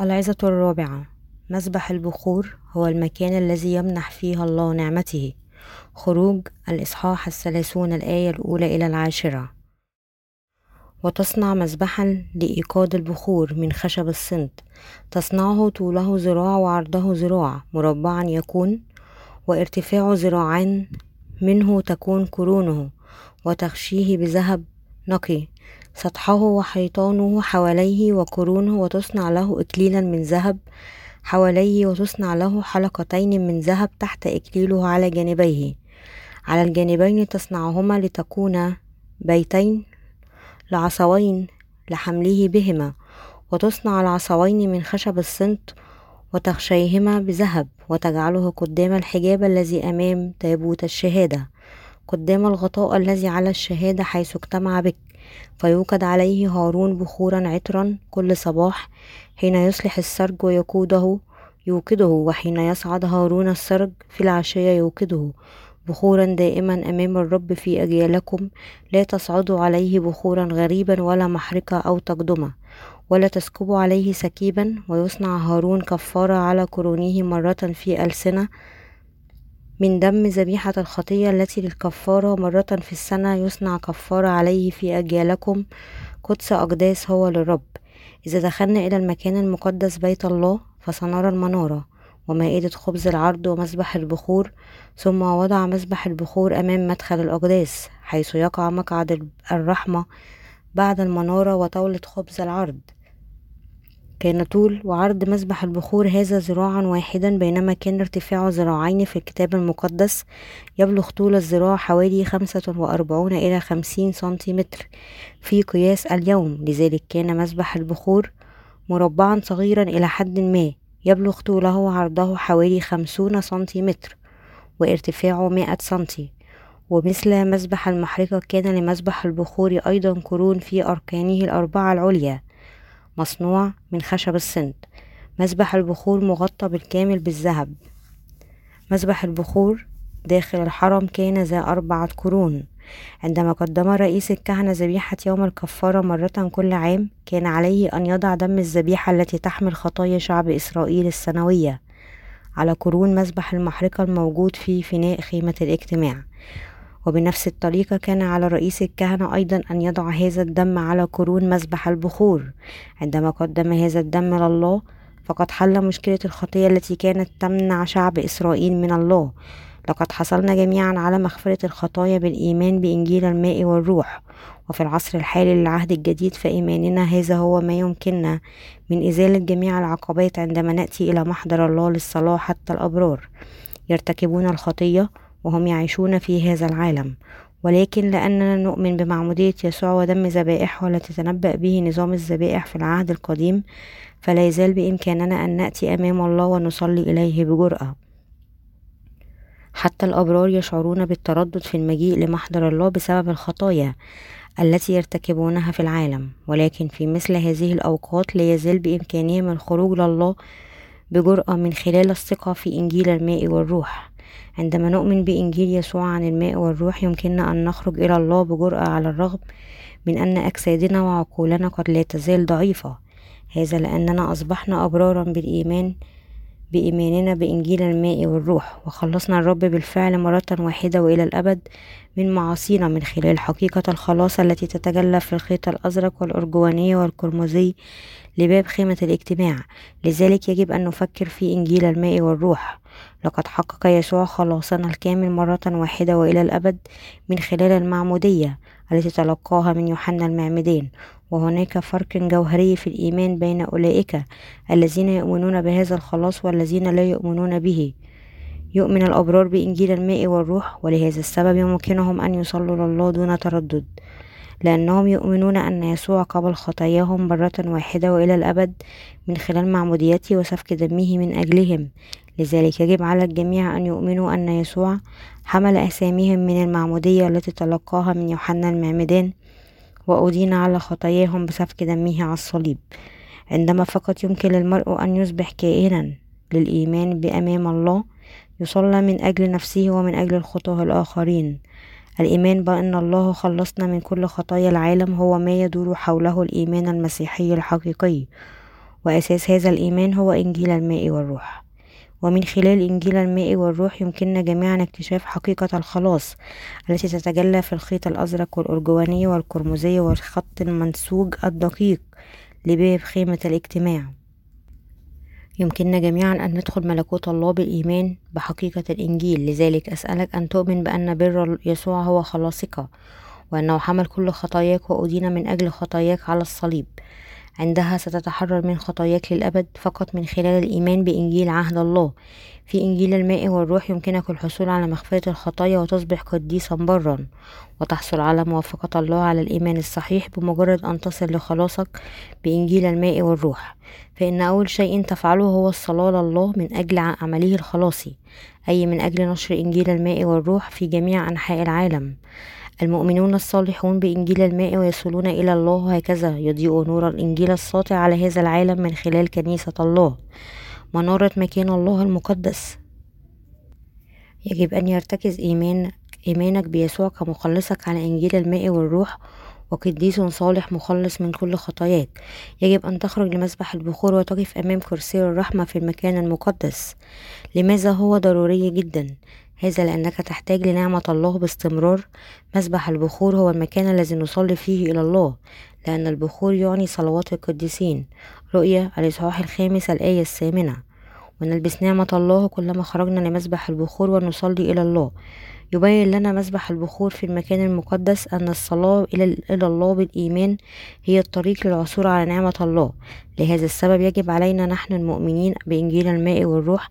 العظة الرابعة. مسبح البخور هو المكان الذي يمنح فيه الله نعمته. خروج الإصحاح الثلاثون الآية الأولى إلى العاشرة. وتصنع مسبحا لإيقاد البخور من خشب الصند تصنعه طوله ذراع وعرضه ذراع. مربعا يكون وارتفاع ذراعان منه تكون قرونه. وتغشيه بذهب نقي. سطحه وحيطانه حواليه وقرونه وتصنع له إكليلا من ذهب حواليه وتصنع له حلقتين من ذهب تحت إكليله على جانبيه. على الجانبين تصنعهما لتكون بيتين لعصوين لحمله بهما وتصنع العصوين من خشب الصنط وتغشيهما بذهب وتجعله قدام الحجاب الذي أمام تابوت الشهادة قدام الغطاء الذي على الشهادة حيث اجتمع بك. فيوقد عليه هارون بخورا عطرا كل صباح حين يصلح السرج ويقوده يوقده وحين يصعد هارون السرج في العشية يوقده. بخورا دائما أمام الرب في أجيالكم لا تصعدوا عليه بخورا غريبا ولا محرقة أو تقدمة ولا تسكبوا عليه سكيبا. ويصنع هارون كفارة على قرونه مرة في ألسنة من دم ذبيحة الخطية التي للكفارة مرة في السنة يصنع كفارة عليه في أجيالكم. قدس أقداس هو للرب. إذا دخلنا إلى المكان المقدس بيت الله فسنرى المنارة ومائدة خبز العرض ومسبح البخور ثم وضع مسبح البخور أمام مدخل الأقداس حيث يقع مقعد الرحمة بعد المنارة وطاولة خبز العرض. كان طول وعرض مسبح البخور هذا ذراعا واحدا بينما كان ارتفاعه ذراعين في الكتاب المقدس يبلغ طول الذراع حوالي خمسة وأربعون إلى خمسين سنتيمتر في قياس اليوم. لذلك كان مسبح البخور مربعا صغيرا إلى حد ما يبلغ طوله وعرضه حوالي خمسون سنتيمتر وارتفاعه مائة سنتي. ومثل مسبح المحرقة كان لمسبح البخور أيضا قرون في أركانه الأربعة العليا. مصنوع من خشب الصند مسبح البخور مغطى بالكامل بالذهب. مسبح البخور داخل الحرم كان ذا أربعة قرون. عندما قدم رئيس الكهنة ذبيحة يوم الكفارة مرة كل عام كان عليه أن يضع دم الذبيحة التي تحمل خطايا شعب إسرائيل السنوية. على قرون مسبح المحرقة الموجود في فناء خيمة الاجتماع. وبنفس الطريقة كان على رئيس الكهنة أيضا أن يضع هذا الدم على قرون مسبح البخور. عندما قدم هذا الدم لله فقد حل مشكلة الخطية التي كانت تمنع شعب إسرائيل من الله. لقد حصلنا جميعا على مغفرة الخطايا بالإيمان بإنجيل الماء والروح. وفي العصر الحالي للعهد الجديد فإيماننا هذا هو ما يمكننا من إزالة جميع العقبات عندما نأتي إلى محضر الله للصلاة حتى الأبرار. يرتكبون الخطية وهم يعيشون في هذا العالم. ولكن لأننا نؤمن بمعمودية يسوع ودم ذبائحه التي تنبأ به نظام الذبائح في العهد القديم فلا يزال بإمكاننا أن نأتي أمام الله ونصلي إليه بجرأة. حتى الأبرار يشعرون بالتردد في المجيء لمحضر الله بسبب الخطايا التي يرتكبونها في العالم. ولكن في مثل هذه الأوقات لا يزال بإمكانهم الخروج لله بجرأة من خلال الثقة في إنجيل الماء والروح. عندما نؤمن بإنجيل يسوع عن الماء والروح يمكننا أن نخرج إلى الله بجرأة على الرغم من أن أجسادنا وعقولنا قد لا تزال ضعيفة. هذا لأننا أصبحنا أبرارا بالإيمان بإيماننا بإنجيل الماء والروح وخلصنا الرب بالفعل مرة واحدة وإلى الأبد من معاصينا من خلال حقيقة الخلاص التي تتجلى في الخيط الأزرق والأرجواني والقرمزي لباب خيمة الاجتماع. لذلك يجب أن نفكر في إنجيل الماء والروح. لقد حقق يسوع خلاصنا الكامل مرة واحدة وإلى الأبد من خلال المعمودية التي تلقاها من يوحنا المعمدان وهناك فرق جوهري في الإيمان بين أولئك الذين يؤمنون بهذا الخلاص والذين لا يؤمنون به. يؤمن الأبرار بإنجيل الماء والروح ولهذا السبب يمكنهم أن يصلوا لله دون تردد لأنهم يؤمنون أن يسوع قبل خطاياهم مرة واحدة وإلى الأبد من خلال معموديته وسفك دمه من أجلهم. لذلك يجب على الجميع أن يؤمنوا أن يسوع حمل أساميهم من المعمودية التي تلقاها من يوحنا المعمدان وأدين على خطاياهم بسفك دمه على الصليب. عندما فقط يمكن للمرء أن يصبح كائنا للإيمان بأمام الله يصلى من أجل نفسه ومن أجل الخطاه الآخرين. الإيمان بأن الله خلصنا من كل خطايا العالم هو ما يدور حوله الإيمان المسيحي الحقيقي. وأساس هذا الإيمان هو إنجيل الماء والروح. ومن خلال إنجيل الماء والروح يمكننا جميعا اكتشاف حقيقة الخلاص التي تتجلى في الخيط الأزرق والأرجواني والقرمزي والخط المنسوج الدقيق لباب خيمة الاجتماع. يمكننا جميعا أن ندخل ملكوت الله بالإيمان بحقيقة الإنجيل. لذلك أسألك أن تؤمن بأن بر يسوع هو خلاصك وأنه حمل كل خطاياك وأدين من أجل خطاياك على الصليب. عندها ستتحرر من خطاياك للأبد فقط من خلال الإيمان بإنجيل عهد الله. في إنجيل الماء والروح يمكنك الحصول على مغفرة الخطايا وتصبح قديسا برا. وتحصل على موافقة الله على الإيمان الصحيح بمجرد أن تصل لخلاصك بإنجيل الماء والروح. فإن أول شيء تفعله هو الصلاة لله من أجل عمله الخلاصي أي من أجل نشر إنجيل الماء والروح في جميع أنحاء العالم. المؤمنون الصالحون بإنجيل الماء ويصلون إلى الله هكذا. يضيء نور الإنجيل الساطع على هذا العالم من خلال كنيسة الله. منارة مكان الله المقدس. يجب أن يرتكز إيمان إيمانك بيسوع كمخلصك على إنجيل الماء والروح وقديس صالح مخلص من كل خطاياك. يجب أن تخرج لمسبح البخور وتقف أمام كرسي الرحمة في المكان المقدس. لماذا هو ضروري جدا؟ هذا لأنك تحتاج لنعمة الله باستمرار. مسبح البخور هو المكان الذي نصلي فيه إلى الله لأن البخور يعني صلوات القديسين. رؤية الإصحاح الخامس الآية الثامنة. ونلبس نعمة الله كلما خرجنا لمسبح البخور ونصلي إلى الله. يبين لنا مسبح البخور في المكان المقدس أن الصلاة إلى الله بالإيمان هي الطريق للعثور على نعمة الله. لهذا السبب يجب علينا نحن المؤمنين بإنجيل الماء والروح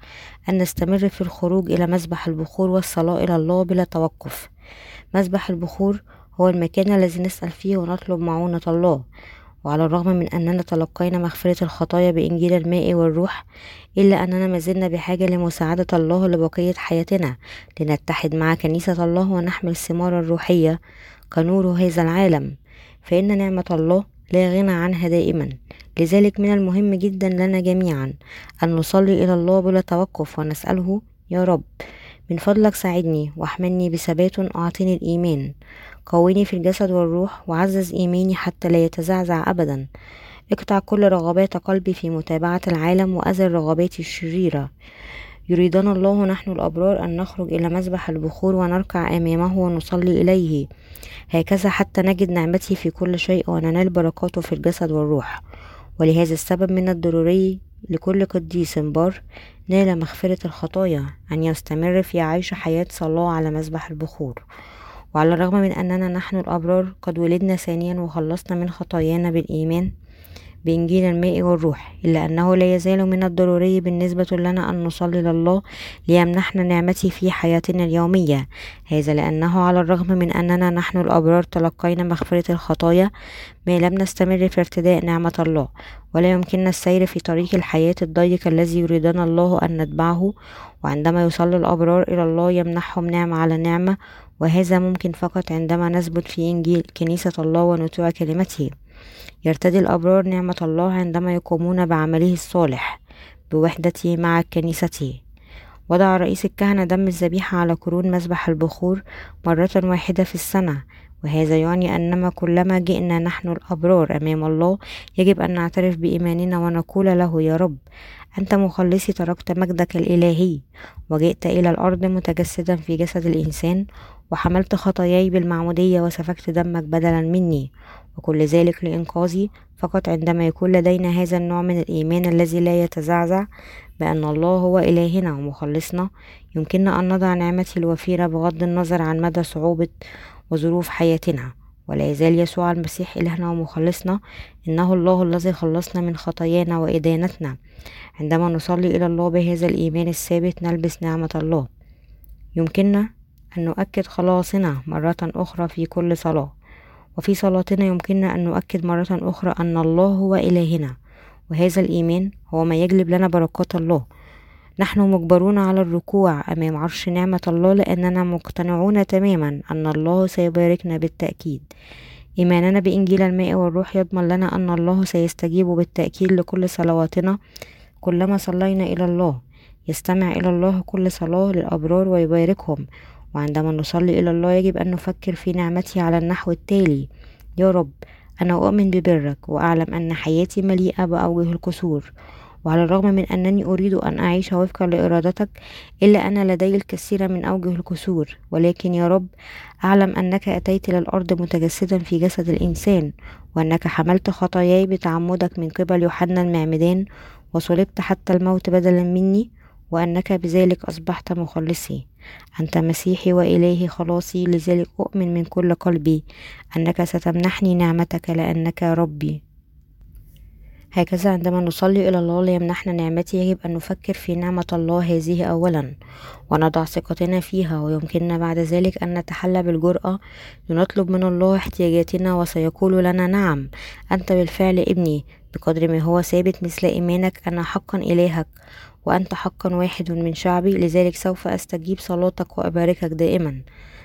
أن نستمر في الخروج إلى مسبح البخور والصلاة إلى الله بلا توقف. مسبح البخور هو المكان الذي نسأل فيه ونطلب معونة الله. وعلى الرغم من أننا تلقينا مغفرة الخطايا بإنجيل الماء والروح إلا أننا ما زلنا بحاجة لمساعدة الله لبقية حياتنا لنتحد مع كنيسة الله ونحمل الثمار الروحية كنور هذا العالم. فإن نعمة الله لا غنى عنها دائما. لذلك من المهم جدا لنا جميعا أن نصلي إلى الله بلا توقف ونسأله يا رب من فضلك ساعدني واحملني بثبات أعطني الإيمان. قويني في الجسد والروح وعزز إيماني حتى لا يتزعزع أبدا. اقطع كل رغبات قلبي في متابعة العالم وأزل رغباتي الشريرة. يريدنا الله نحن الأبرار أن نخرج إلى مذبح البخور ونركع أمامه ونصلي إليه. هكذا حتى نجد نعمته في كل شيء وننال بركاته في الجسد والروح. ولهذا السبب من الضروري لكل قديس بار نال مغفرة الخطايا أن يستمر في عيش حياة صلاة على مذبح البخور. وعلى الرغم من أننا نحن الأبرار قد ولدنا ثانيا وخلصنا من خطايانا بالإيمان بإنجيل الماء والروح إلا أنه لا يزال من الضروري بالنسبة لنا أن نصلي لله ليمنحنا نعمته في حياتنا اليومية. هذا لأنه على الرغم من أننا نحن الأبرار تلقينا مغفرة الخطايا ما لم نستمر في ارتداء نعمة الله ولا يمكننا السير في طريق الحياة الضيق الذي يريدنا الله أن نتبعه وعندما يصلي الأبرار إلى الله يمنحهم نعمة على نعمة وهذا ممكن فقط عندما نثبت في إنجيل كنيسة الله ونطوع كلمته. يرتدي الأبرار نعمة الله عندما يقومون بعمله الصالح بوحدته مع كنيسته. وضع رئيس الكهنة دم الذبيحة على قرون مذبح البخور مرة واحدة في السنة. وهذا يعني أنما كلما جئنا نحن الأبرار أمام الله يجب أن نعترف بإيماننا ونقول له يا رب أنت مخلصي تركت مجدك الإلهي وجئت إلى الأرض متجسدا في جسد الإنسان وحملت خطاياي بالمعمودية وسفكت دمك بدلا مني. وكل ذلك لإنقاذي فقط عندما يكون لدينا هذا النوع من الإيمان الذي لا يتزعزع بأن الله هو إلهنا ومخلصنا يمكننا أن نضع نعمته الوفيرة بغض النظر عن مدى صعوبة وظروف حياتنا. ولا يزال يسوع المسيح إلهنا ومخلصنا إنه الله الذي خلصنا من خطايانا وإدانتنا. عندما نصلي إلى الله بهذا الإيمان الثابت نلبس نعمة الله. يمكننا أن نؤكد خلاصنا مرة أخرى في كل صلاة وفي صلاتنا يمكننا أن نؤكد مرة أخرى أن الله هو إلهنا وهذا الإيمان هو ما يجلب لنا بركات الله. نحن مجبرون على الركوع أمام عرش نعمة الله لأننا مقتنعون تماما أن الله سيباركنا بالتأكيد. إيماننا بإنجيل الماء والروح يضمن لنا أن الله سيستجيب بالتأكيد لكل صلواتنا. كلما صلينا إلى الله يستمع إلى الله كل صلاة للأبرار ويباركهم. وعندما نصلي إلى الله يجب أن نفكر في نعمته على النحو التالي. يا رب أنا أؤمن ببرك وأعلم أن حياتي مليئة بأوجه القصور وعلى الرغم من أنني أريد أن أعيش وفقا لإرادتك إلا أن لدي الكثير من أوجه الكسور. ولكن يا رب أعلم أنك أتيت إلى الأرض متجسدا في جسد الإنسان وأنك حملت خطاياي بتعمدك من قبل يوحنا المعمدان وصلبت حتى الموت بدلا مني. وأنك بذلك أصبحت مخلصي. أنت مسيحي وإلهي خلاصي لذلك أؤمن من كل قلبي أنك ستمنحني نعمتك لأنك ربي. هكذا عندما نصلي إلى الله ليمنحنا نعمته يجب أن نفكر في نعمة الله هذه أولا ونضع ثقتنا فيها ويمكننا بعد ذلك أن نتحلى بالجرأة لنطلب من الله احتياجاتنا وسيقول لنا نعم أنت بالفعل ابني بقدر ما هو ثابت مثل إيمانك أنا حقا إلهك. وأنت حقا واحد من شعبي لذلك سوف أستجيب صلاتك وأباركك دائما.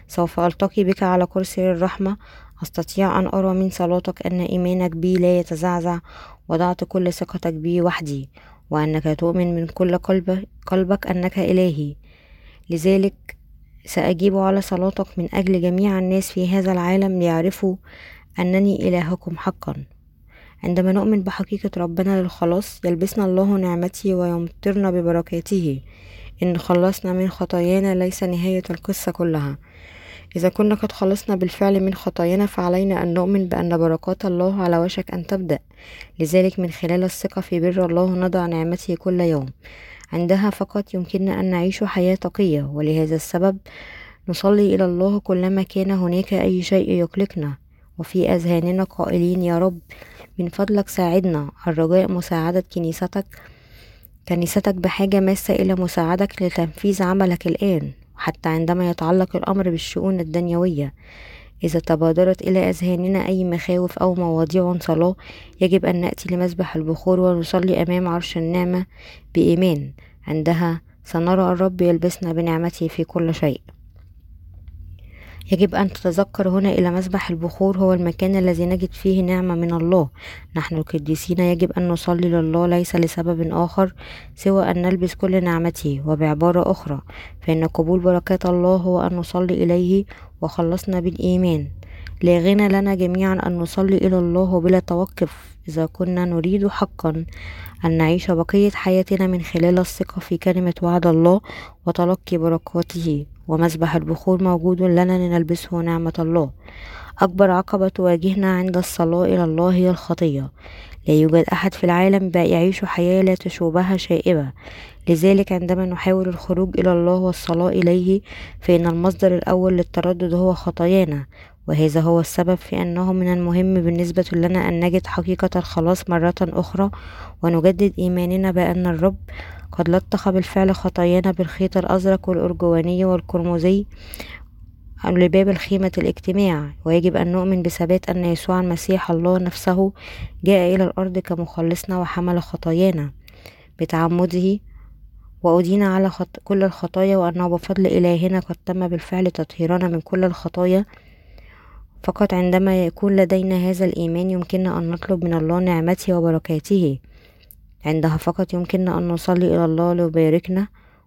سوف ألتقي بك على كرسي الرحمة. أستطيع أن أرى من صلاتك أن إيمانك بي لا يتزعزع وضعت كل ثقتك بي وحدي وأنك تؤمن من كل قلب قلبك أنك إلهي. لذلك سأجيب على صلاتك من أجل جميع الناس في هذا العالم ليعرفوا أنني إلهكم حقا. عندما نؤمن بحقيقة ربنا للخلاص يلبسنا الله نعمته ويمطرنا ببركاته. إن خلصنا من خطايانا ليس نهاية القصة كلها. إذا كنا قد خلصنا بالفعل من خطايانا فعلينا أن نؤمن بأن بركات الله على وشك أن تبدأ. لذلك من خلال الثقة في بر الله نضع نعمته كل يوم. عندها فقط يمكننا أن نعيش حياة تقية ولهذا السبب نصلي إلى الله كلما كان هناك أي شيء يقلقنا. وفي أذهاننا قائلين يا رب من فضلك ساعدنا. الرجاء مساعدة كنيستك كنيستك بحاجة ماسة إلى مساعدك لتنفيذ عملك الآن حتى عندما يتعلق الأمر بالشؤون الدنيوية. إذا تبادرت إلى أذهاننا أي مخاوف أو مواضيع صلاة يجب أن نأتي لمسبح البخور ونصلي أمام عرش النعمة بإيمان. عندها سنرى الرب يلبسنا بنعمته في كل شيء. يجب أن تتذكر هنا إلى مسبح البخور هو المكان الذي نجد فيه نعمة من الله. نحن القديسين يجب أن نصلي لله ليس لسبب آخر سوى أن نلبس كل نعمته وبعبارة أخرى فإن قبول بركات الله هو أن نصلي إليه وخلصنا بالإيمان. لا غنى لنا جميعا أن نصلي إلى الله بلا توقف إذا كنا نريد حقا أن نعيش بقية حياتنا من خلال الثقة في كلمة وعد الله وتلقي بركاته. ومسبح البخور موجود لنا لنلبسه نعمة الله. أكبر عقبة تواجهنا عند الصلاة إلى الله هي الخطية. لا يوجد أحد في العالم يعيش حياة لا تشوبها شائبة. لذلك عندما نحاول الخروج إلى الله والصلاة إليه فإن المصدر الأول للتردد هو خطايانا. وهذا هو السبب في أنه من المهم بالنسبة لنا أن نجد حقيقة الخلاص مرة أخرى ونجدد إيماننا بأن الرب قد لطخ بالفعل خطايانا بالخيط الأزرق والأرجواني والقرمزي لباب الخيمة الاجتماع. ويجب أن نؤمن بثبات أن يسوع المسيح الله نفسه جاء إلى الأرض كمخلصنا وحمل خطايانا بتعمده وأدين على خط... كل الخطايا وأنه بفضل إلهنا قد تم بالفعل تطهيرنا من كل الخطايا فقط عندما يكون لدينا هذا الإيمان يمكننا أن نطلب من الله نعمته وبركاته. عندها فقط يمكننا أن نصلي إلى الله ليباركنا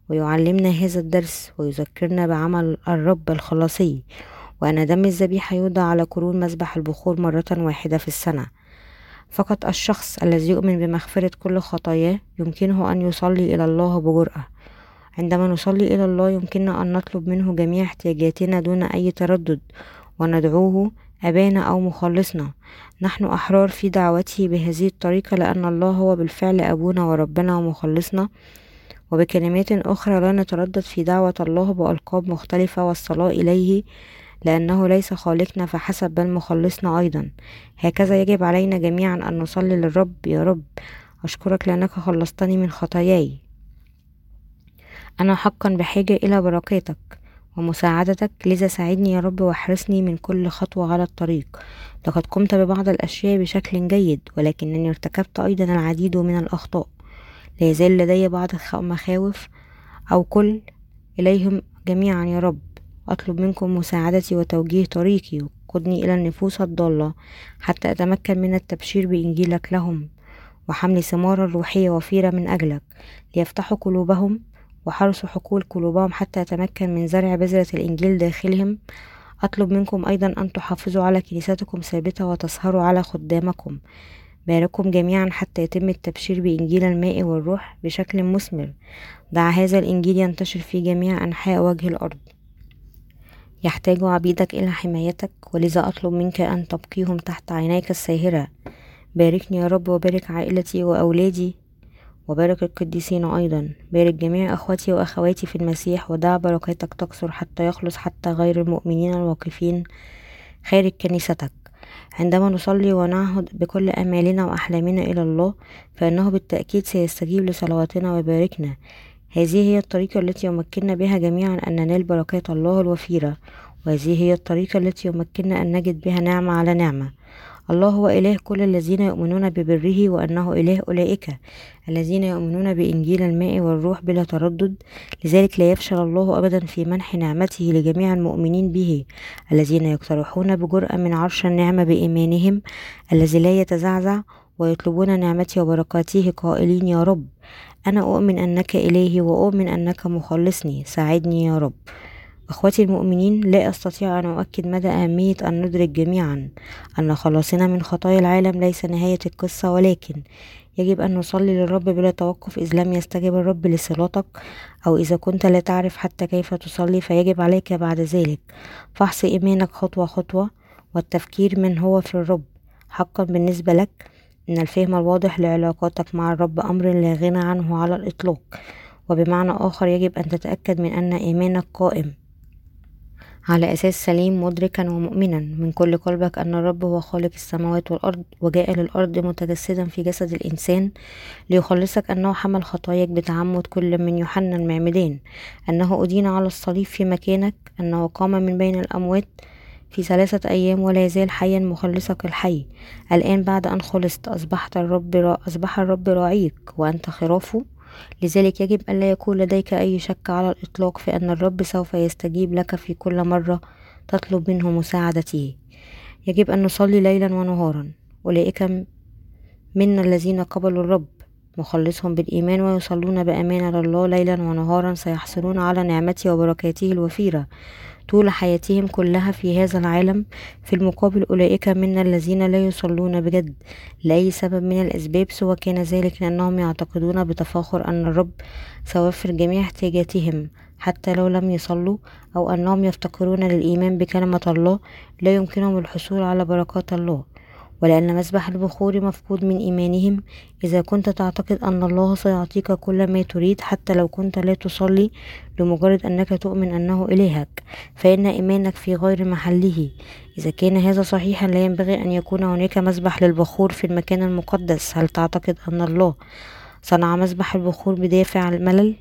ويعلمنا هذا الدرس ويذكرنا بعمل الرب الخلاصي. وأن دم الذبيحة يوضع على قرون مسبح البخور مرة واحدة في السنة. فقط الشخص الذي يؤمن بمغفرة كل خطاياه يمكنه أن يصلي إلى الله بجرأة. عندما نصلي إلى الله يمكننا أن نطلب منه جميع احتياجاتنا دون أي تردد. وندعوه أبانا أو مخلصنا. نحن أحرار في دعوته بهذه الطريقة لأن الله هو بالفعل أبونا وربنا ومخلصنا. وبكلمات أخرى لا نتردد في دعوة الله بألقاب مختلفة والصلاة إليه لأنه ليس خالقنا فحسب بل مخلصنا أيضا. هكذا يجب علينا جميعا أن نصلي للرب يا رب أشكرك لأنك خلصتني من خطاياي. أنا حقا بحاجة إلى بركاتك. ومساعدتك. لذا ساعدني يا رب واحرسني من كل خطوة على الطريق. لقد قمت ببعض الأشياء بشكل جيد ولكنني ارتكبت أيضا العديد من الأخطاء. لا يزال لدي بعض المخاوف أو كل إليهم جميعا يا رب. أطلب منكم مساعدتي وتوجيه طريقي. وقدني إلى النفوس الضالة حتى أتمكن من التبشير بإنجيلك لهم وحمل ثمار روحية وفيرة من أجلك. ليفتحوا قلوبهم وحرصوا حقول قلوبهم حتى أتمكن من زرع بذرة الإنجيل داخلهم. أطلب منكم أيضا أن تحافظوا على كنيستكم ثابتة وتسهروا على خدامكم. باركم جميعا حتى يتم التبشير بإنجيل الماء والروح بشكل مثمر. دع هذا الإنجيل ينتشر في جميع أنحاء وجه الأرض. يحتاج عبيدك إلى حمايتك ولذا أطلب منك أن تبقيهم تحت عينيك الساهرة. باركني يا رب وبارك عائلتي وأولادي. وبارك القديسين أيضا. بارك جميع أخوتي وأخواتي في المسيح ودع بركاتك تكثر حتى يخلص حتى غير المؤمنين الواقفين خارج كنيستك. عندما نصلي ونعهد بكل أمالنا وأحلامنا إلى الله فإنه بالتأكيد سيستجيب لصلواتنا ويباركنا. هذه هي الطريقة التي يمكننا بها جميعا أن ننال بركات الله الوفيرة وهذه هي الطريقة التي يمكننا أن نجد بها نعمة على نعمة. الله هو إله كل الذين يؤمنون ببره وأنه إله أولئك الذين يؤمنون بإنجيل الماء والروح بلا تردد. لذلك لا يفشل الله أبدا في منح نعمته لجميع المؤمنين به الذين يقترحون بجرأة من عرش النعمة بإيمانهم الذي لا يتزعزع ويطلبون نعمتي وبركاته قائلين يا رب. أنا أؤمن أنك إلهي وأؤمن أنك مخلصني. ساعدني يا رب. اخوتي المؤمنين لا أستطيع أن أؤكد مدى أهمية أن ندرك جميعا أن خلاصنا من خطايا العالم ليس نهاية القصة ولكن يجب أن نصلي للرب بلا توقف. إذ لم يستجب الرب لصلاتك أو إذا كنت لا تعرف حتى كيف تصلي فيجب عليك بعد ذلك فحص إيمانك خطوة خطوة والتفكير من هو في الرب. حقا بالنسبة لك إن الفهم الواضح لعلاقاتك مع الرب أمر لا غنى عنه على الإطلاق. وبمعنى آخر يجب أن تتأكد من أن إيمانك قائم. على أساس سليم مدركا ومؤمنا. من كل قلبك أن الرب هو خالق السماوات والأرض وجاء للأرض متجسدا في جسد الإنسان ليخلصك أنه حمل خطاياك بتعمد كل من يوحنا المعمدان أنه أدين على الصليب في مكانك أنه قام من بين الأموات في ثلاثة أيام ولا يزال حيا مخلصك الحي. الآن بعد أن خلصت أصبحت الرب أصبح الرب راعيك وأنت خرافه لذلك يجب ألا يكون لديك أي شك على الإطلاق في أن الرب سوف يستجيب لك في كل مرة تطلب منه مساعدته. يجب أن نصلي ليلا ونهارا. أولئك منا الذين قبلوا الرب. مخلصهم بالإيمان ويصلون بأمانة لله ليلا ونهارا. سيحصلون على نعمته وبركاته الوفيرة. طول حياتهم كلها في هذا العالم في المقابل أولئك منا الذين لا يصلون بجد لأي سبب من الأسباب سوى كان ذلك لأنهم يعتقدون بتفاخر أن الرب سيوفر جميع احتياجاتهم حتى لو لم يصلوا أو أنهم يفتقرون للإيمان بكلمة الله لا يمكنهم الحصول على بركات الله. ولأن مسبح البخور مفقود من إيمانهم. إذا كنت تعتقد أن الله سيعطيك كل ما تريد حتى لو كنت لا تصلي لمجرد أنك تؤمن أنه إلهك فإن إيمانك في غير محله. إذا كان هذا صحيحا لا ينبغي أن يكون هناك مسبح للبخور في المكان المقدس. هل تعتقد أن الله صنع مسبح البخور بدافع الملل؟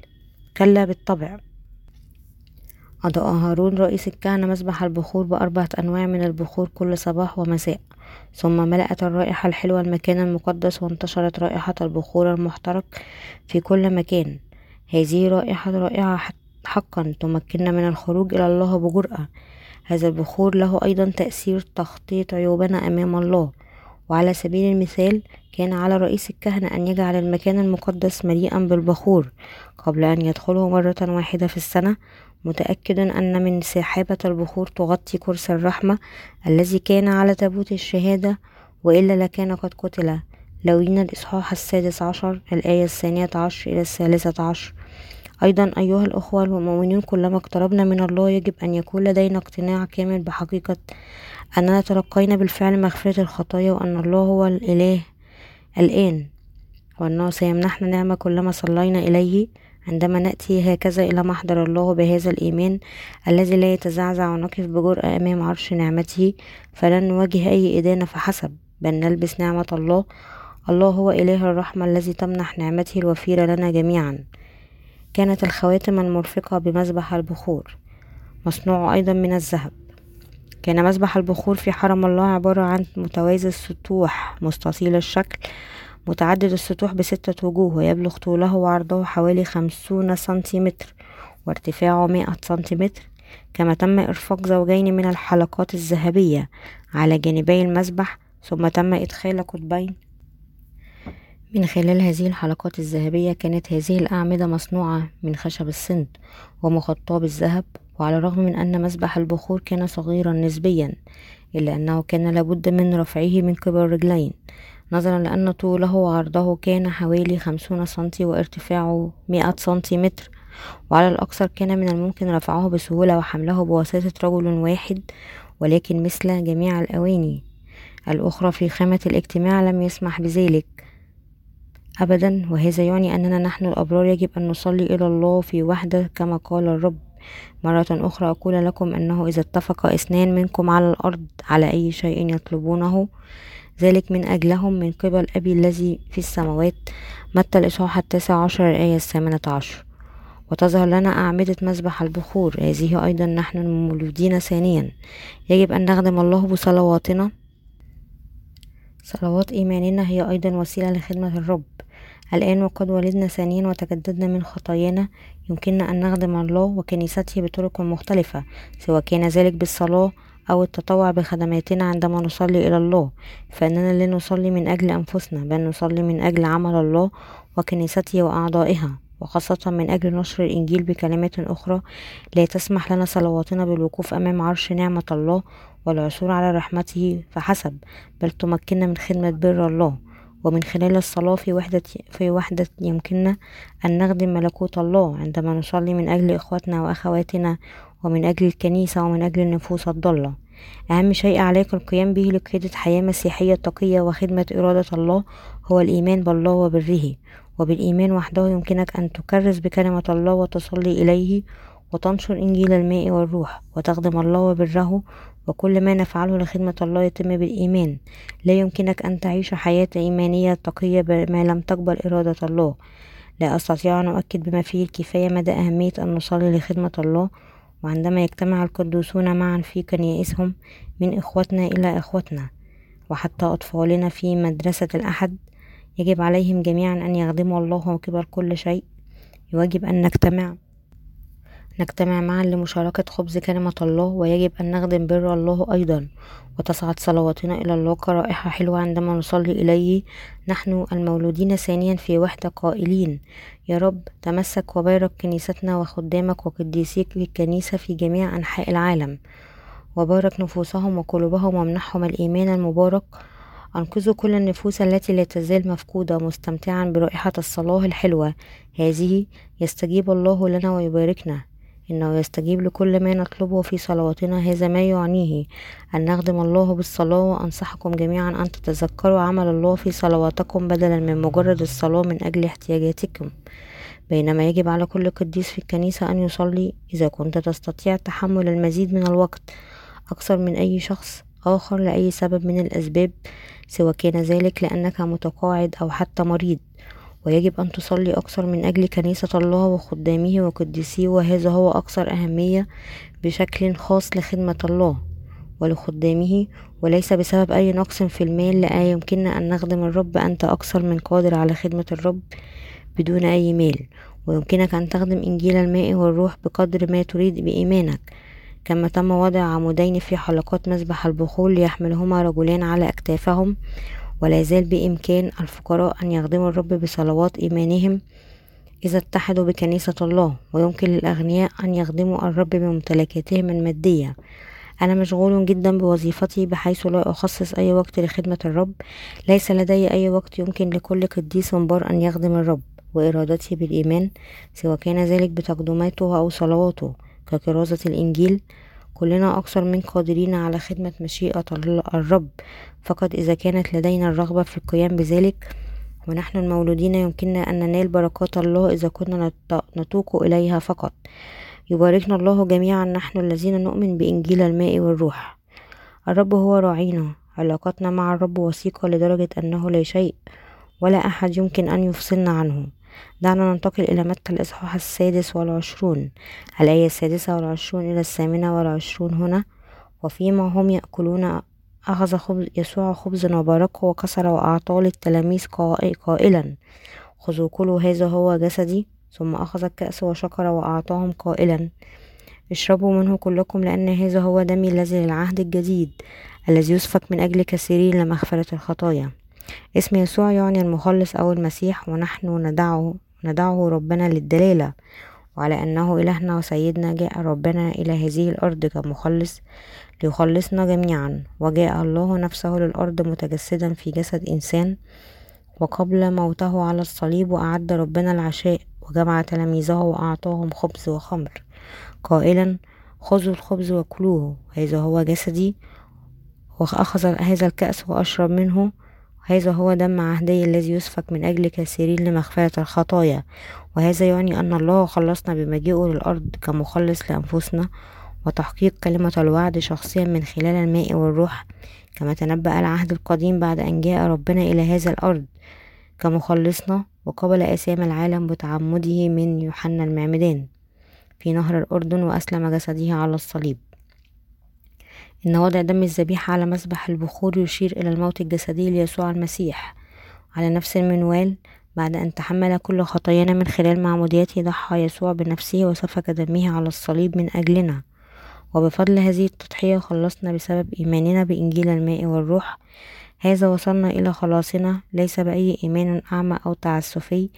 كلا بالطبع. أضاء هارون رئيس الكهنة مسبح البخور بأربعة أنواع من البخور كل صباح ومساء. ثم ملأت الرائحة الحلوة المكان المقدس وانتشرت رائحة البخور المحترق في كل مكان. هذه رائحة رائعة حقا تمكننا من الخروج إلى الله بجرأة. هذا البخور له أيضا تأثير تخطيط عيوبنا أمام الله. وعلى سبيل المثال كان على رئيس الكهنة أن يجعل المكان المقدس مليئا بالبخور قبل أن يدخله مرة واحدة في السنة متأكد أن من سحابة البخور تغطي كرسي الرحمة الذي كان على تابوت الشهادة وإلا لكان قد قتل. لوين الإصحاح السادس عشر الآية الثانية عشر إلى الثالثة عشر. أيضا أيها الأخوة المؤمنين كلما اقتربنا من الله يجب أن يكون لدينا اقتناع كامل بحقيقة أننا تلقينا بالفعل مغفرة الخطايا وأن الله هو الإله الآن. وأنه سيمنحنا نعمة كلما صلينا إليه. عندما نأتي هكذا إلى محضر الله بهذا الإيمان الذي لا يتزعزع ونقف بجرأة أمام عرش نعمته فلن نواجه أي إدانة فحسب بل نلبس نعمة الله. الله هو إله الرحمة الذي تمنح نعمته الوفيرة لنا جميعا. كانت الخواتم المرفقة بمذبح البخور. مصنوع أيضا من الذهب. كان مذبح البخور في حرم الله عبارة عن متوازي السطوح مستطيل الشكل متعدد السطوح بستة وجوه ويبلغ طوله وعرضه حوالي خمسون سنتيمتر وارتفاعه مائة سنتيمتر كما تم إرفاق زوجين من الحلقات الذهبية على جانبي المسبح ثم تم إدخال قطبين. من خلال هذه الحلقات الذهبية كانت هذه الأعمدة مصنوعة من خشب السند ومغطاة بالذهب وعلى الرغم من أن مسبح البخور كان صغيرا نسبيا إلا أنه كان لابد من رفعه من قبل رجلين نظرا لأن طوله وعرضه كان حوالي خمسون سنتي وارتفاعه مئة سنتيمتر وعلى الأكثر كان من الممكن رفعه بسهولة وحمله بواسطة رجل واحد ولكن مثل جميع الأواني الأخرى في خامة الاجتماع لم يسمح بذلك. أبدا وهذا يعني أننا نحن الأبرار يجب أن نصلي إلى الله في وحدة كما قال الرب. مرة أخرى أقول لكم أنه إذا اتفق اثنان منكم على الأرض على أي شيء يطلبونه ذلك من أجلهم من قبل أبي الذي في السماوات متى الإصحاح التاسع عشر الآية الثامنة عشر. وتظهر لنا أعمدة مسبح البخور هذه أيضا نحن المولودين ثانيا. يجب أن نخدم الله بصلواتنا. صلوات إيماننا هي أيضا وسيلة لخدمة الرب. الآن وقد ولدنا ثانيا وتجددنا من خطايانا. يمكننا أن نخدم الله وكنيسته بطرق مختلفة سواء كان ذلك بالصلاة أو التطوع بخدماتنا عندما نصلي إلى الله فإننا لا نصلي من أجل أنفسنا بل نصلي من أجل عمل الله وكنيسته وأعضائها وخاصة من أجل نشر الإنجيل بكلمات أخرى لا تسمح لنا صلواتنا بالوقوف أمام عرش نعمة الله والعثور على رحمته فحسب بل تمكننا من خدمة بر الله. ومن خلال الصلاة في وحدة, في وحدة يمكننا أن نخدم ملكوت الله عندما نصلي من أجل إخواتنا وأخواتنا ومن أجل الكنيسة ومن أجل النفوس الضالة. أهم شيء عليك القيام به لقيادة حياة مسيحية تقية وخدمة إرادة الله هو الإيمان بالله وبره. وبالإيمان وحده يمكنك أن تكرس بكلمة الله وتصلي إليه وتنشر إنجيل الماء والروح وتخدم الله وبره. وكل ما نفعله لخدمة الله يتم بالإيمان. لا يمكنك أن تعيش حياة إيمانية تقية ما لم تقبل إرادة الله. لا أستطيع أن أؤكد بما فيه الكفاية مدى أهمية أن نصلي لخدمة الله وعندما يجتمع القدوسون معا في كنائسهم من إخوتنا إلى إخوتنا وحتى أطفالنا في مدرسة الأحد يجب عليهم جميعا أن يخدموا الله قبل كل شيء. يجب أن نجتمع نجتمع معا لمشاركة خبز كلمة الله ويجب أن نخدم بر الله أيضا. وتصعد صلواتنا إلى الله كرائحة حلوة عندما نصلي إليه. نحن المولودين ثانيا في وحدة قائلين يا رب تمسك وبارك كنيستنا وخدامك وقديسيك الكنيسة في جميع أنحاء العالم. وبارك نفوسهم وقلوبهم وامنحهم الإيمان المبارك. أنقذوا كل النفوس التي لا تزال مفقودة مستمتعا برائحة الصلاة الحلوة. هذه يستجيب الله لنا ويباركنا. إنه يستجيب لكل ما نطلبه في صلواتنا هذا ما يعنيه. أن نخدم الله بالصلاة وأنصحكم جميعا أن تتذكروا عمل الله في صلواتكم بدلا من مجرد الصلاة من أجل احتياجاتكم. بينما يجب على كل قديس في الكنيسة أن يصلي إذا كنت تستطيع تحمل المزيد من الوقت أكثر من أي شخص آخر لأي سبب من الأسباب سواء كان ذلك لأنك متقاعد أو حتى مريض. ويجب أن تصلي أكثر من أجل كنيسة الله وخدامه وقديسيه وهذا هو أكثر أهمية بشكل خاص لخدمة الله ولخدامه وليس بسبب أي نقص في المال لا يمكننا أن نخدم الرب أنت أكثر من قادر على خدمة الرب بدون أي مال. ويمكنك أن تخدم إنجيل الماء والروح بقدر ما تريد بإيمانك. كما تم وضع عمودين في حلقات مسبح البخور ليحملهما رجلان على أكتافهم ولا يزال بإمكان الفقراء أن يخدموا الرب بصلوات إيمانهم إذا اتحدوا بكنيسة الله ويمكن للأغنياء أن يخدموا الرب بممتلكاتهم المادية. أنا مشغول جدا بوظيفتي بحيث لا أخصص أي وقت لخدمة الرب. ليس لدي أي وقت يمكن لكل قديس بار أن يخدم الرب وإرادته بالإيمان سواء كان ذلك بتقدماته أو صلواته. ككرازة الإنجيل كلنا أكثر من قادرين على خدمة مشيئة الرب. فقط إذا كانت لدينا الرغبة في القيام بذلك ونحن المولودين يمكننا أن ننال بركات الله إذا كنا نتوق إليها فقط. يباركنا الله جميعا نحن الذين نؤمن بإنجيل الماء والروح. الرب هو راعينا. علاقتنا مع الرب وثيقة لدرجة أنه لا شيء ولا أحد يمكن أن يفصلنا عنه. دعنا ننتقل إلى متى الإصحاح السادس والعشرون. الآية السادسة والعشرون إلى الثامنة والعشرون هنا. وفيما هم يأكلون أخذ خبز يسوع خبزا وباركه وكسر وأعطاه للتلاميذ قائلا خذوا كلوا هذا هو جسدي. ثم أخذ الكأس وشكر وأعطاهم قائلا اشربوا منه كلكم لأن هذا هو دمي الذي للعهد الجديد الذي يسفك من أجل كثيرين لمغفرة الخطايا. اسم يسوع يعني المخلص أو المسيح ونحن ندعه ندعه ربنا للدلالة وعلى أنه إلهنا وسيدنا جاء ربنا إلى هذه الأرض كمخلص ليخلصنا جميعا. وجاء الله نفسه للأرض متجسدا في جسد إنسان وقبل موته على الصليب وأعد ربنا العشاء وجمع تلاميذه وأعطاهم خبز وخمر. قائلا خذوا الخبز وكلوه هذا هو جسدي وأخذ هذا الكأس وأشرب منه. هذا هو دم عهدي الذي يسفك من أجل كثيرين لمغفرة الخطايا. وهذا يعني أن الله خلصنا بمجيئه للأرض كمخلص لأنفسنا وتحقيق كلمة الوعد شخصيا من خلال الماء والروح كما تنبأ العهد القديم بعد أن جاء ربنا إلى هذا الأرض كمخلصنا وقبل أسام العالم بتعمده من يوحنا المعمدان في نهر الأردن وأسلم جسده على الصليب. إن وضع دم الذبيحة على مسبح البخور يشير إلى الموت الجسدي ليسوع المسيح. على نفس المنوال بعد أن تحمل كل خطايانا من خلال معموديته ضحى يسوع بنفسه وسفك دمه على الصليب من أجلنا. وبفضل هذه التضحية خلصنا بسبب إيماننا بإنجيل الماء والروح. هذا وصلنا إلى خلاصنا. ليس بأي إيمان أعمى أو تعسفي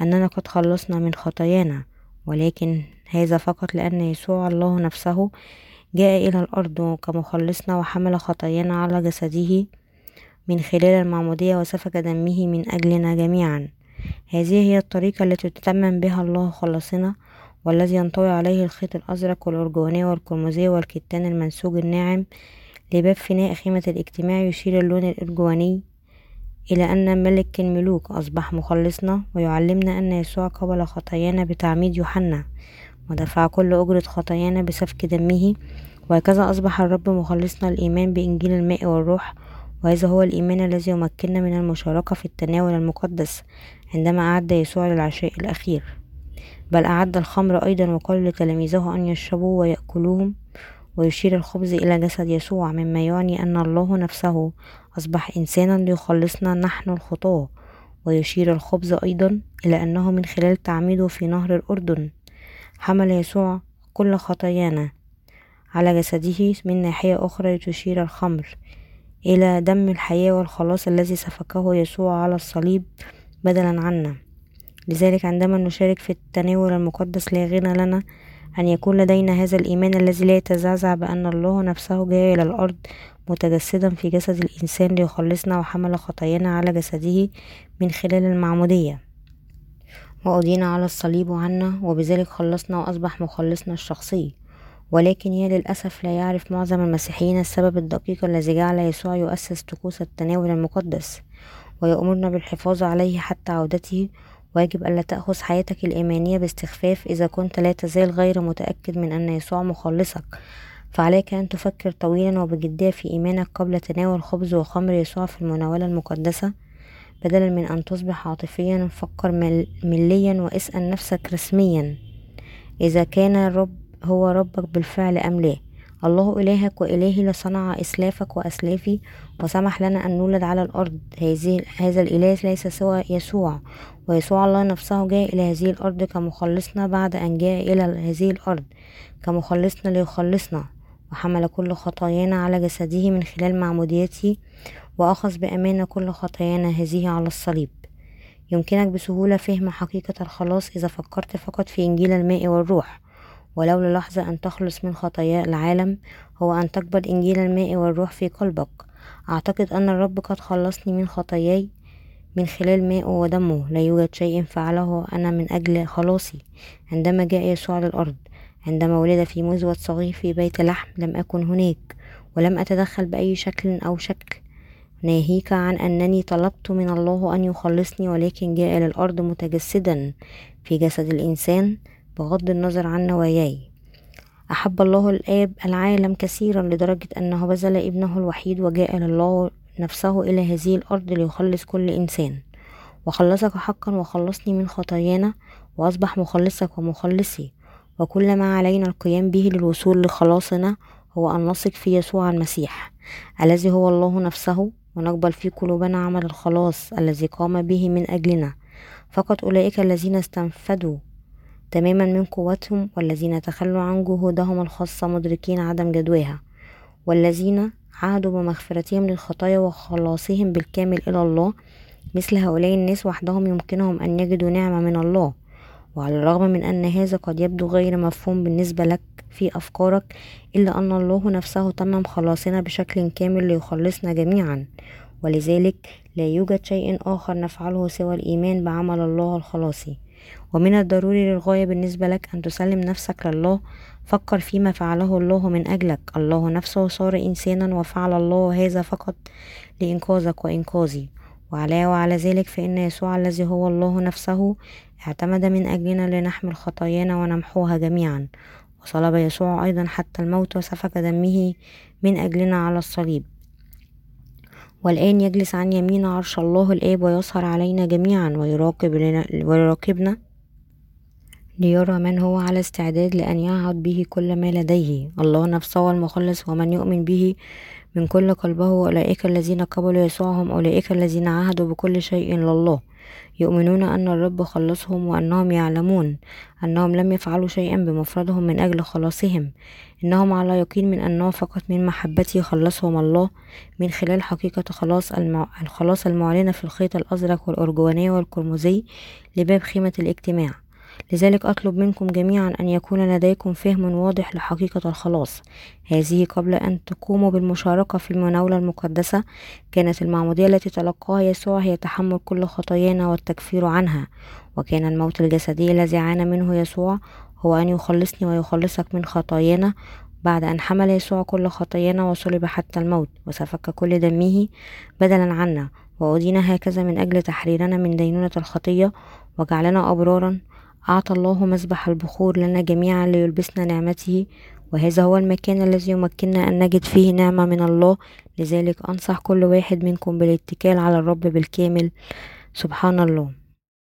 أننا قد خلصنا من خطايانا. ولكن هذا فقط لأن يسوع الله نفسه جاء إلى الأرض كمخلصنا وحمل خطايانا على جسده من خلال المعمودية وسفك دمه من أجلنا جميعا. هذه هي الطريقة التي تتمم بها الله خلاصنا والذي ينطوي عليه الخيط الأزرق والأرجوانية والقرمزية والكتان المنسوج الناعم لباب فناء خيمة الاجتماع يشير اللون الأرجواني إلى أن ملك الملوك أصبح مخلصنا ويعلمنا أن يسوع قبل خطايانا بتعميد يوحنا. ودفع كل أجرة خطايانا بسفك دمه وهكذا أصبح الرب مخلصنا الإيمان بإنجيل الماء والروح وهذا هو الإيمان الذي يمكننا من المشاركة في التناول المقدس عندما أعد يسوع للعشاء الأخير. بل أعد الخمر أيضا وقال لتلاميذه أن يشربوا ويأكلوهم ويشير الخبز إلى جسد يسوع مما يعني أن الله نفسه أصبح إنسانا ليخلصنا نحن الخطاة ويشير الخبز أيضا إلى أنه من خلال تعميده في نهر الأردن. حمل يسوع كل خطايانا. على جسده من ناحية أخرى تشير الخمر إلى دم الحياة والخلاص الذي سفكه يسوع على الصليب بدلا عنا. لذلك عندما نشارك في التناول المقدس لا غنى لنا أن يكون لدينا هذا الإيمان الذي لا يتزعزع بأن الله نفسه جاء إلى الأرض متجسدا في جسد الإنسان ليخلصنا وحمل خطايانا على جسده من خلال المعمودية. وأدين على الصليب عنا وبذلك خلصنا وأصبح مخلصنا الشخصي. ولكن يا للأسف لا يعرف معظم المسيحيين السبب الدقيق الذي جعل يسوع يؤسس طقوس التناول المقدس ويأمرنا بالحفاظ عليه حتى عودته. ويجب ألا تأخذ حياتك الإيمانية باستخفاف إذا كنت لا تزال غير متأكد من أن يسوع مخلصك. فعليك أن تفكر طويلا وبجدية في إيمانك قبل تناول خبز وخمر يسوع في المناولة المقدسة. بدلا من أن تصبح عاطفيا فكر مليا واسأل نفسك رسميا إذا كان الرب هو ربك بالفعل أم لا؟ الله إلهك وإلهي لصنع إسلافك وأسلافي وسمح لنا أن نولد على الأرض. هذه هذا الإله ليس سوى يسوع ويسوع الله نفسه جاء إلى هذه الأرض كمخلصنا بعد أن جاء إلى هذه الأرض كمخلصنا ليخلصنا. وحمل كل خطايانا على جسده من خلال معموديته وأخذ بأمانة كل خطايانا هذه على الصليب. يمكنك بسهولة فهم حقيقة الخلاص إذا فكرت فقط في إنجيل الماء والروح ولو للحظة أن تخلص من خطايا العالم هو أن تقبل إنجيل الماء والروح في قلبك. أعتقد أن الرب قد خلصني من خطاياي من خلال ماء ودمه. لا يوجد شيء فعله أنا من أجل خلاصي. عندما جاء يسوع للأرض عندما ولد في مزود صغير في بيت لحم لم أكن هناك ولم أتدخل بأي شكل أو شكل ناهيك عن أنني طلبت من الله أن يخلصني ولكن جاء للأرض متجسدا في جسد الإنسان بغض النظر عن نواياي. أحب الله الآب العالم كثيرا لدرجة أنه بذل ابنه الوحيد وجاء لله نفسه إلى هذه الأرض ليخلص كل إنسان. وخلصك حقا وخلصني من خطايانا وأصبح مخلصك ومخلصي. وكل ما علينا القيام به للوصول لخلاصنا هو أن نثق في يسوع المسيح. الذي هو الله نفسه ونقبل في قلوبنا عمل الخلاص الذي قام به من أجلنا. فقط أولئك الذين استنفدوا تماما من قوتهم والذين تخلوا عن جهودهم الخاصة مدركين عدم جدواها والذين عهدوا بمغفرتهم للخطايا وخلاصهم بالكامل إلى الله. مثل هؤلاء الناس وحدهم يمكنهم أن يجدوا نعمة من الله. وعلى الرغم من أن هذا قد يبدو غير مفهوم بالنسبة لك في أفكارك إلا أن الله نفسه تمم خلاصنا بشكل كامل ليخلصنا جميعا. ولذلك لا يوجد شيء آخر نفعله سوى الإيمان بعمل الله الخلاصي. ومن الضروري للغاية بالنسبة لك أن تسلم نفسك لله. فكر فيما فعله الله من أجلك. الله نفسه صار إنسانا وفعل الله هذا فقط لإنقاذك وإنقاذي. وعلى وعلى ذلك فإن يسوع الذي هو الله نفسه اعتمد من أجلنا لنحمل خطايانا ونمحوها جميعا. وصلب يسوع أيضا حتى الموت وسفك دمه من أجلنا على الصليب. والآن يجلس عن يمين عرش الله الآب ويسهر علينا جميعا ويراقب لنا ويراقبنا ليرى من هو على استعداد لأن يعهد به كل ما لديه. الله نفسه المخلص ومن يؤمن به من كل قلبه. أولئك الذين قبلوا يسوع هم أولئك الذين عهدوا بكل شيء لله. يؤمنون أن الرب خلصهم وأنهم يعلمون أنهم لم يفعلوا شيئا بمفردهم من أجل خلاصهم. إنهم على يقين من أنه فقط من محبته خلصهم الله من خلال حقيقة خلاص المع... الخلاص المعلنة في الخيط الأزرق والأرجواني والقرمزي لباب خيمة الاجتماع. لذلك أطلب منكم جميعا أن يكون لديكم فهم واضح لحقيقة الخلاص. هذه قبل أن تقوموا بالمشاركة في المناولة المقدسة كانت المعمودية التي تلقاها يسوع هي تحمل كل خطايانا والتكفير عنها. وكان الموت الجسدي الذي عانى منه يسوع هو أن يخلصني ويخلصك من خطايانا. بعد أن حمل يسوع كل خطايانا وصلب حتى الموت وسفك كل دمه بدلا عنا. وأدين هكذا من أجل تحريرنا من دينونة الخطية وجعلنا أبرارا أعطى الله مسبح البخور لنا جميعا ليلبسنا نعمته وهذا هو المكان الذي يمكننا أن نجد فيه نعمة من الله. لذلك أنصح كل واحد منكم بالاتكال على الرب بالكامل. سبحان الله.